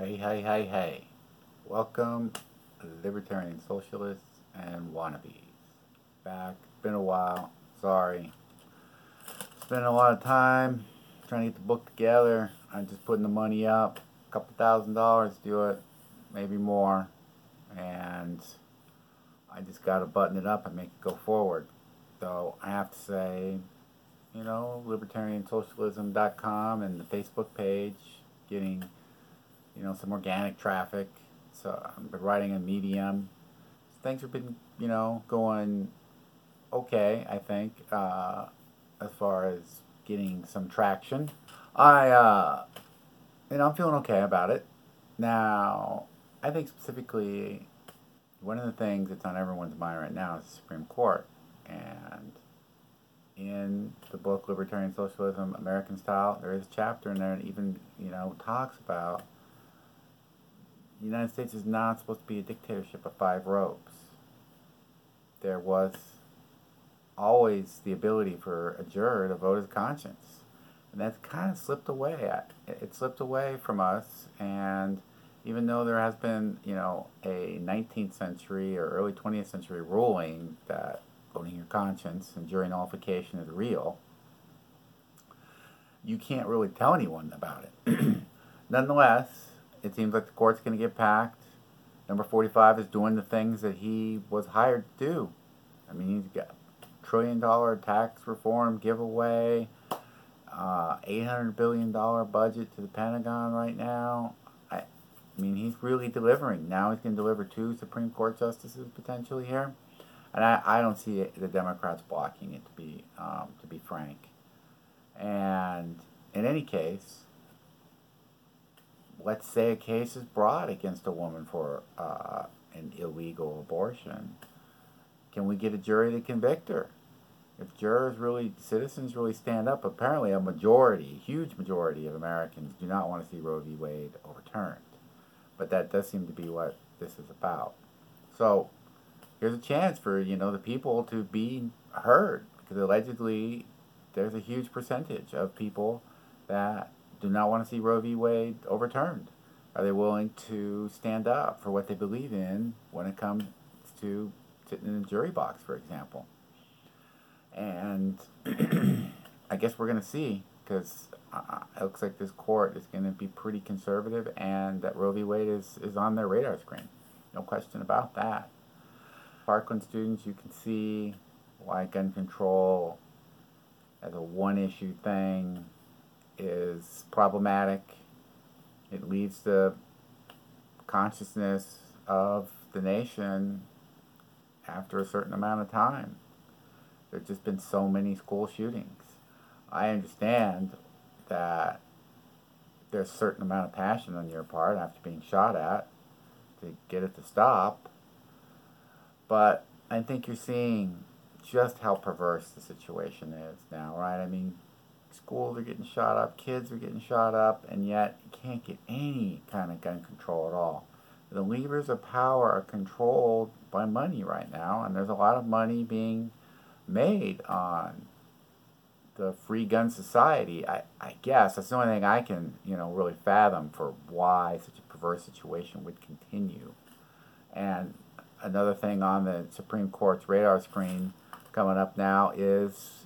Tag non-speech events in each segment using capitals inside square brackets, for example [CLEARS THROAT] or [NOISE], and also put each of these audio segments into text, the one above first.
Hey, hey, hey, hey. Welcome, libertarian socialists and wannabes. Back, been a while, sorry. Spent a lot of time trying to get the book together. I'm just putting the money up, a couple thousand dollars to do it, maybe more. And I just got to button it up and make it go forward. So I have to say, you know, libertariansocialism.com and the Facebook page, getting, you know, some organic traffic. So I've been writing a Medium. Things have been, you know, going okay, I think, uh, as far as getting some traction. I, uh, you know, I'm feeling okay about it. Now, I think specifically, one of the things that's on everyone's mind right now is the Supreme Court. And in the book Libertarian Socialism, American Style, there is a chapter in there that even, you know, talks about the United States is not supposed to be a dictatorship of five ropes. There was always the ability for a juror to vote his conscience. And that's kind of slipped away. It slipped away from us, and even though there has been, you know, a 19th century or early 20th century ruling that voting your conscience and jury nullification is real, you can't really tell anyone about it. [CLEARS THROAT] Nonetheless, it seems like the court's going to get packed. Number 45 is doing the things that he was hired to do. I mean, he's got trillion dollar tax reform giveaway, uh, $800 billion budget to the Pentagon right now. I, I mean, he's really delivering. Now he's going to deliver two Supreme Court justices potentially here and I, I don't see the Democrats blocking it to be um, to be frank. And in any case, let's say a case is brought against a woman for uh, an illegal abortion. Can we get a jury to convict her? If jurors really, citizens really stand up, apparently a majority, huge majority of Americans do not want to see Roe v. Wade overturned. But that does seem to be what this is about. So here's a chance for you know the people to be heard because allegedly there's a huge percentage of people that do not want to see Roe v. Wade overturned. Are they willing to stand up for what they believe in when it comes to sitting in a jury box, for example? And [CLEARS THROAT] I guess we're going to see because it looks like this court is going to be pretty conservative and that Roe v. Wade is, is on their radar screen. No question about that. Parkland students, you can see why gun control as a one issue thing is problematic. It leads to consciousness of the nation after a certain amount of time. There's just been so many school shootings. I understand that there's a certain amount of passion on your part after being shot at to get it to stop. But I think you're seeing just how perverse the situation is now, right? I mean, schools are getting shot up, kids are getting shot up, and yet you can't get any kind of gun control at all. The levers of power are controlled by money right now, and there's a lot of money being made on the free gun society. I, I guess that's the only thing I can, you know, really fathom for why such a perverse situation would continue. And another thing on the Supreme Court's radar screen coming up now is,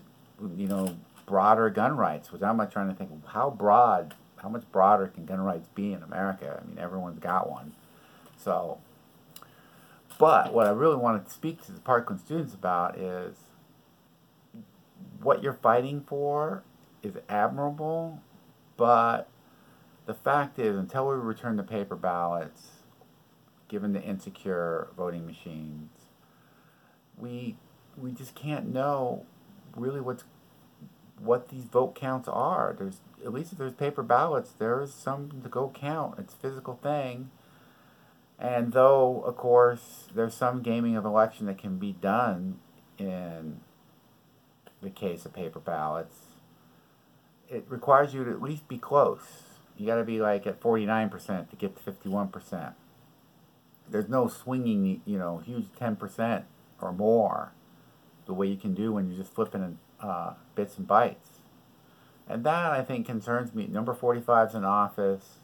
you know, broader gun rights. Which I'm trying to think, how broad, how much broader can gun rights be in America? I mean, everyone's got one. So, but what I really wanted to speak to the Parkland students about is what you're fighting for is admirable, but the fact is, until we return the paper ballots, given the insecure voting machines, we we just can't know really what's what these vote counts are. There's at least if there's paper ballots, there is some to go count. It's a physical thing. And though, of course, there's some gaming of election that can be done in the case of paper ballots, it requires you to at least be close. You got to be like at 49% to get to 51% there's no swinging, you know, huge 10% or more the way you can do when you're just flipping uh, bits and bytes. And that, I think, concerns me. Number 45 is in office.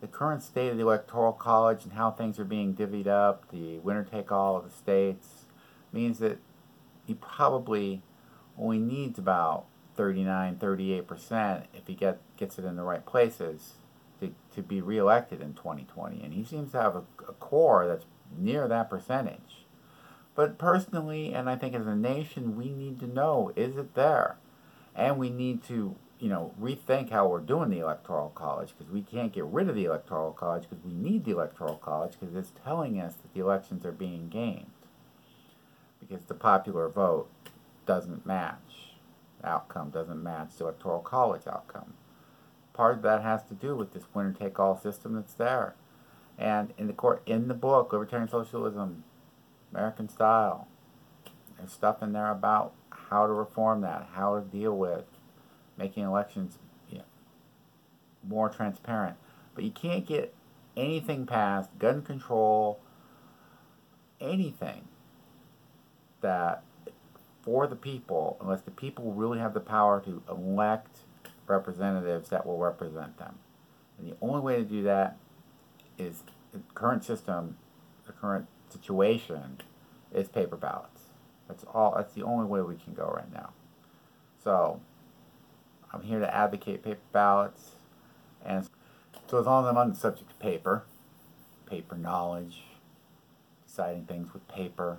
the current state of the Electoral College and how things are being divvied up, the winner take all of the states, means that he probably only needs about 39, 38% if he get, gets it in the right places to, to be reelected in 2020. And he seems to have a, a core that's near that percentage. But personally, and I think as a nation, we need to know is it there? And we need to you know, rethink how we're doing the electoral college because we can't get rid of the electoral college because we need the electoral college because it's telling us that the elections are being gamed. Because the popular vote doesn't match outcome doesn't match the electoral college outcome. Part of that has to do with this winner take all system that's there. And in the court in the book libertarian socialism american style there's stuff in there about how to reform that how to deal with making elections you know, more transparent. But you can't get anything passed, gun control, anything that for the people, unless the people really have the power to elect representatives that will represent them. And the only way to do that is the current system, the current situation, is paper ballots. That's all. That's the only way we can go right now. So I'm here to advocate paper ballots. And so as long as I'm on the subject of paper, paper knowledge, deciding things with paper,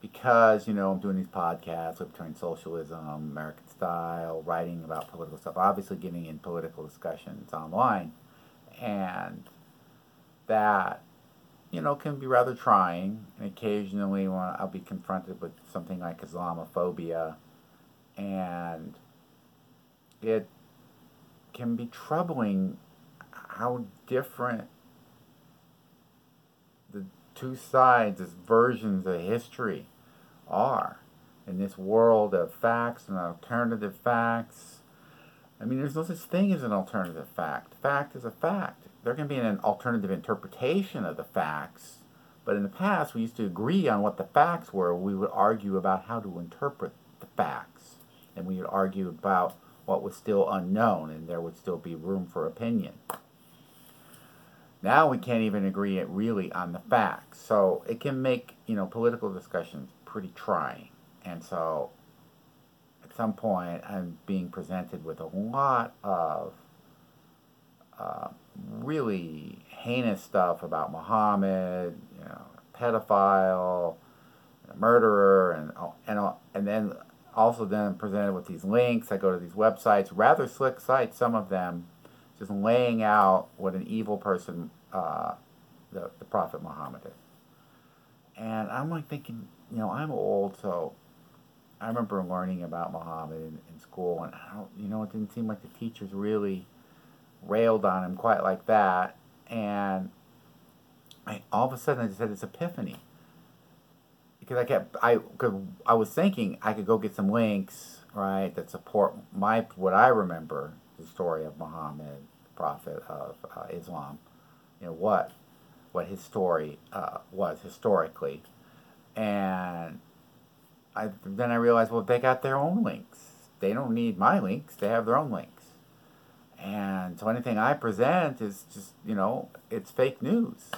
because, you know, I'm doing these podcasts, Libertarian Socialism, American Style, writing about political stuff, obviously getting in political discussions online. And that, you know, can be rather trying. And occasionally when I'll be confronted with something like Islamophobia and it can be troubling how different the two sides as versions of history are in this world of facts and alternative facts. I mean, there's no such thing as an alternative fact. Fact is a fact. There can be an alternative interpretation of the facts, but in the past we used to agree on what the facts were. We would argue about how to interpret the facts, and we would argue about what was still unknown, and there would still be room for opinion. Now we can't even agree really on the facts, so it can make you know political discussions pretty trying. And so, some point, I'm being presented with a lot of uh, really heinous stuff about Muhammad, you know, pedophile, murderer, and and and then also then presented with these links. I go to these websites, rather slick sites, some of them, just laying out what an evil person uh, the, the Prophet Muhammad is. And I'm like thinking, you know, I'm old, so I remember learning about Muhammad in, in school, and I don't, you know, it didn't seem like the teachers really railed on him quite like that. And I, all of a sudden, I just had this epiphany. Because I kept I cause I was thinking I could go get some links right that support my what I remember the story of Muhammad, prophet of uh, Islam, you know what what his story uh, was historically, and I then I realized well they got their own links. They don't need my links. They have their own links, and so anything I present is just you know it's fake news.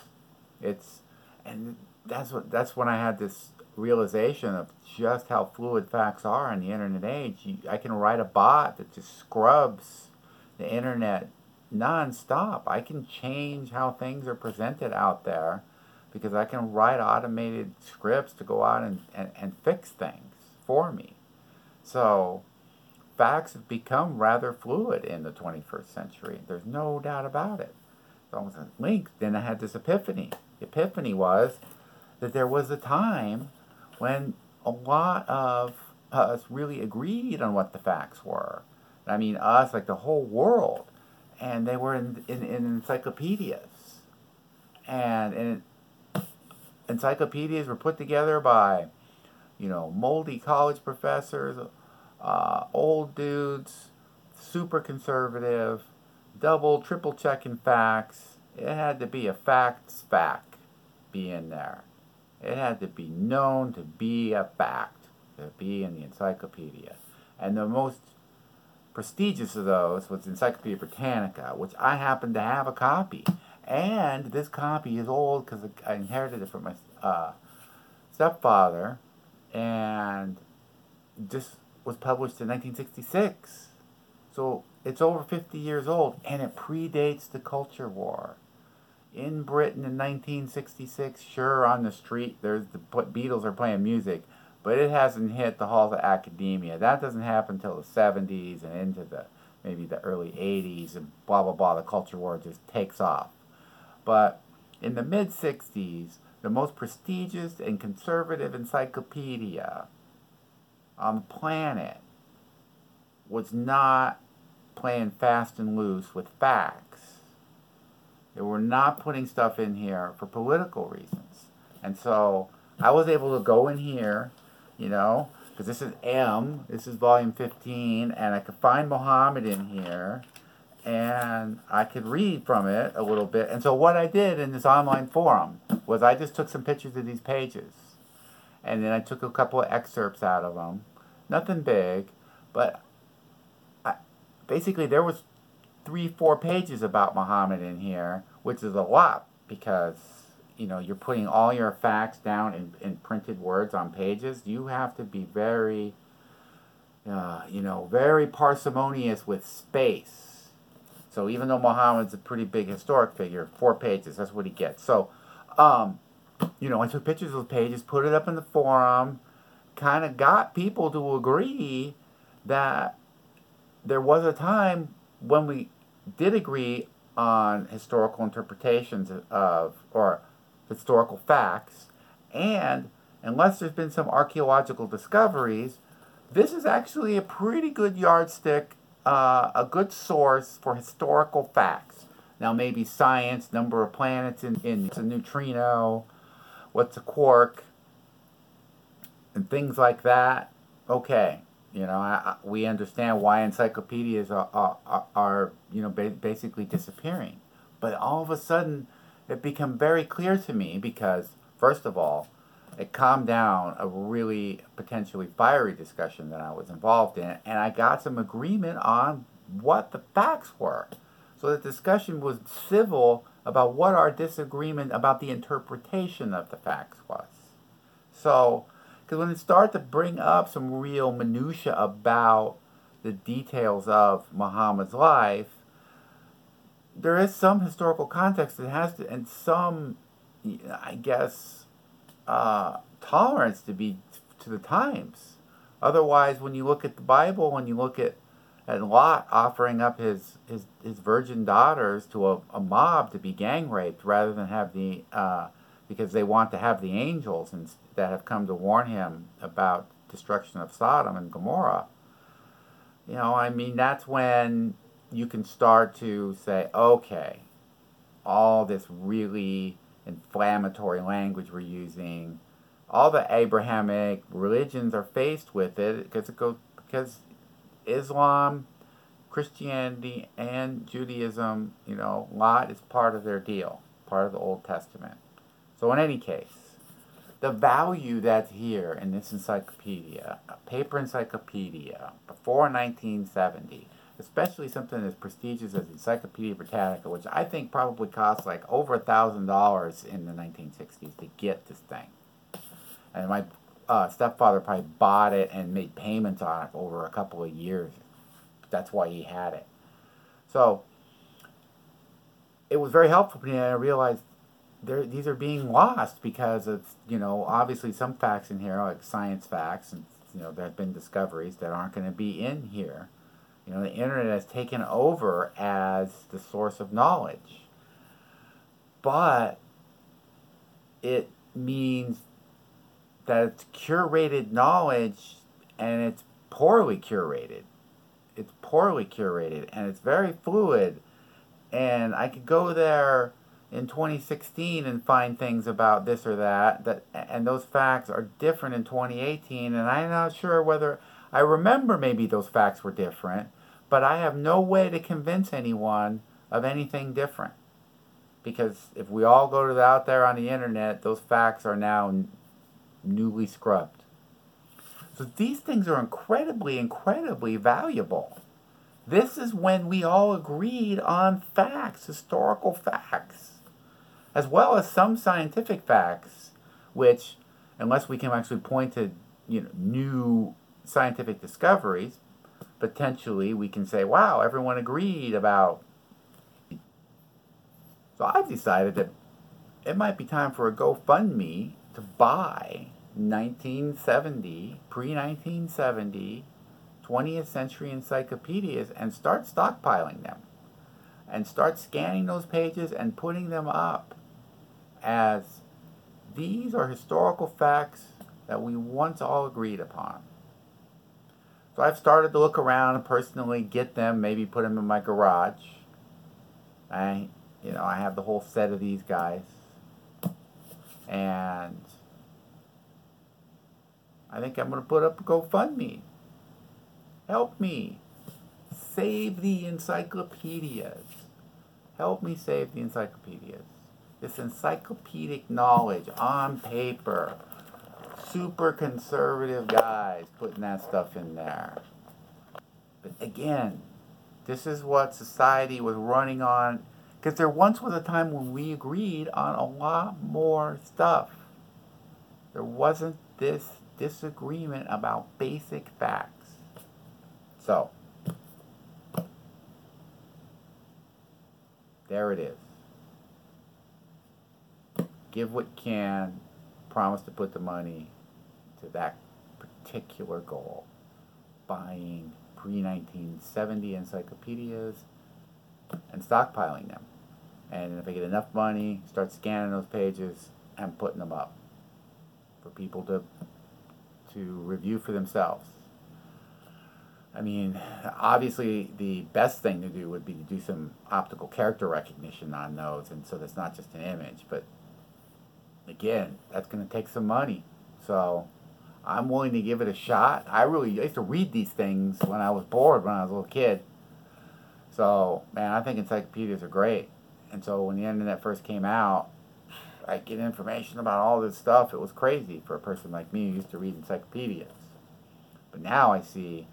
It's and that's what that's when I had this realization of just how fluid facts are in the internet age. You, I can write a bot that just scrubs the internet nonstop. I can change how things are presented out there because I can write automated scripts to go out and, and, and fix things for me. So facts have become rather fluid in the 21st century. There's no doubt about it. So I was linked. Then I had this epiphany. The epiphany was that there was a time when a lot of us really agreed on what the facts were. I mean, us, like the whole world. And they were in, in, in encyclopedias. And, and encyclopedias were put together by, you know, moldy college professors, uh, old dudes, super conservative, double, triple checking facts. It had to be a facts fact be in there. It had to be known to be a fact, to be in the encyclopedia. And the most prestigious of those was Encyclopedia Britannica, which I happen to have a copy. And this copy is old because I inherited it from my uh, stepfather, and this was published in 1966. So it's over 50 years old, and it predates the culture war. In Britain in 1966, sure, on the street, there's the Beatles are playing music, but it hasn't hit the halls of academia. That doesn't happen until the 70s and into the maybe the early 80s, and blah blah blah. The culture war just takes off. But in the mid 60s, the most prestigious and conservative encyclopedia on the planet was not playing fast and loose with facts. They were not putting stuff in here for political reasons. And so I was able to go in here, you know, because this is M, this is volume 15, and I could find Muhammad in here and I could read from it a little bit. And so what I did in this online forum was I just took some pictures of these pages, and then I took a couple of excerpts out of them. Nothing big, but I, basically there was three, four pages about Muhammad in here, which is a lot because you know you're putting all your facts down in, in printed words on pages. You have to be very, uh, you know, very parsimonious with space so even though Muhammad's a pretty big historic figure, four pages, that's what he gets. So, um, you know, I took pictures of the pages, put it up in the forum, kind of got people to agree that there was a time when we did agree on historical interpretations of, or historical facts, and unless there's been some archaeological discoveries, this is actually a pretty good yardstick uh, a good source for historical facts. Now, maybe science, number of planets in, in a neutrino, what's a quark, and things like that. Okay, you know, I, I, we understand why encyclopedias are, are, are you know, ba- basically disappearing. But all of a sudden, it became very clear to me because, first of all, it calmed down a really potentially fiery discussion that I was involved in, and I got some agreement on what the facts were. So the discussion was civil about what our disagreement about the interpretation of the facts was. So, because when it started to bring up some real minutia about the details of Muhammad's life, there is some historical context that has to, and some, I guess, uh, tolerance to be to the times. Otherwise, when you look at the Bible, when you look at, at Lot offering up his, his, his virgin daughters to a, a mob to be gang raped rather than have the, uh, because they want to have the angels and, that have come to warn him about destruction of Sodom and Gomorrah. You know, I mean, that's when you can start to say, okay, all this really inflammatory language we're using. All the Abrahamic religions are faced with it because it goes because Islam, Christianity, and Judaism, you know, Lot is part of their deal, part of the Old Testament. So in any case, the value that's here in this encyclopedia, a paper encyclopedia before 1970, especially something as prestigious as Encyclopedia Britannica, which I think probably cost like over a thousand dollars in the 1960s to get this thing. And my uh, stepfather probably bought it and made payments on it over a couple of years. That's why he had it. So it was very helpful to me. And I realized these are being lost because of you know obviously some facts in here like science facts and you know there have been discoveries that aren't going to be in here you know, the internet has taken over as the source of knowledge. But it means that it's curated knowledge and it's poorly curated. It's poorly curated and it's very fluid. And I could go there in 2016 and find things about this or that that and those facts are different in 2018 and I'm not sure whether I remember maybe those facts were different but I have no way to convince anyone of anything different. Because if we all go to the, out there on the internet, those facts are now n- newly scrubbed. So these things are incredibly, incredibly valuable. This is when we all agreed on facts, historical facts, as well as some scientific facts, which, unless we can actually point to you know, new scientific discoveries, potentially we can say, wow, everyone agreed about. So I've decided that it might be time for a GoFundMe to buy 1970, pre 1970, 20th century encyclopedias and start stockpiling them and start scanning those pages and putting them up as these are historical facts that we once all agreed upon. So I've started to look around and personally get them, maybe put them in my garage. I, you know, I have the whole set of these guys. And I think I'm going to put up a GoFundMe. Help me. Save the encyclopedias. Help me save the encyclopedias. This encyclopedic knowledge on paper super conservative guys putting that stuff in there. But again, this is what society was running on. Because there once was a time when we agreed on a lot more stuff. There wasn't this disagreement about basic facts. So, there it is. Give what can, promise to put the money to that particular goal, buying pre 1970 encyclopedias and stockpiling them. And if I get enough money, start scanning those pages and putting them up for people to to review for themselves. I mean, obviously, the best thing to do would be to do some optical character recognition on those, and so that's not just an image. But again, that's going to take some money. So I'm willing to give it a shot. I really I used to read these things when I was bored when I was a little kid. So man, I think encyclopedias are great. And so when the internet first came out, I get information about all this stuff. It was crazy for a person like me who used to read encyclopedias. But now I see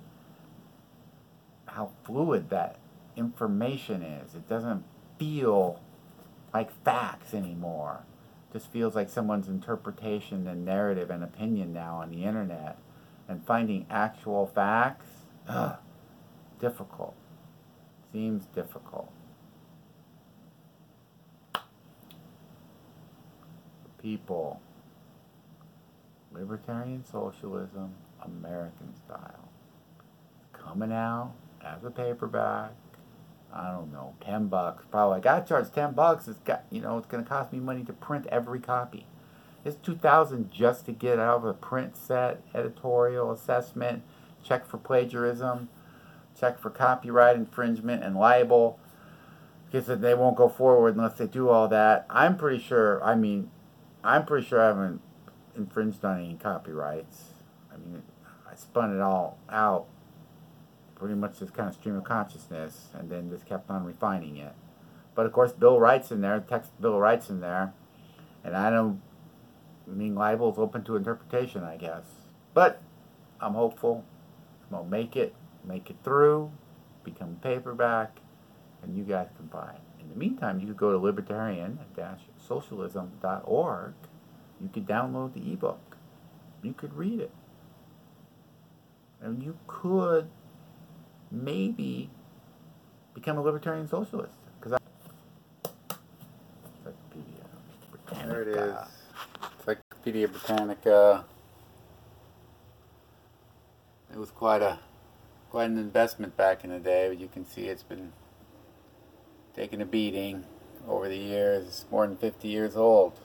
how fluid that information is. It doesn't feel like facts anymore just feels like someone's interpretation and narrative and opinion now on the internet. And finding actual facts, ugh, difficult. Seems difficult. People, libertarian socialism, American style, coming out as a paperback I don't know, ten bucks. Probably like I charge ten bucks. It's got you know it's gonna cost me money to print every copy. It's two thousand just to get out of a print set, editorial assessment, check for plagiarism, check for copyright infringement and libel. Because they won't go forward unless they do all that. I'm pretty sure. I mean, I'm pretty sure I haven't infringed on any copyrights. I mean, I spun it all out pretty much this kind of stream of consciousness, and then just kept on refining it. But of course, Bill Wright's in there, text Bill Wright's in there, and I don't I mean libel's open to interpretation, I guess. But I'm hopeful. I'm gonna make it, make it through, become paperback, and you guys can buy it. In the meantime, you could go to libertarian-socialism.org. You could download the ebook. You could read it. And you could maybe become a libertarian socialist. Because Encyclopedia Britannica. There it is. Encyclopedia Britannica. It was quite a quite an investment back in the day, but you can see it's been taking a beating over the years. It's more than 50 years old.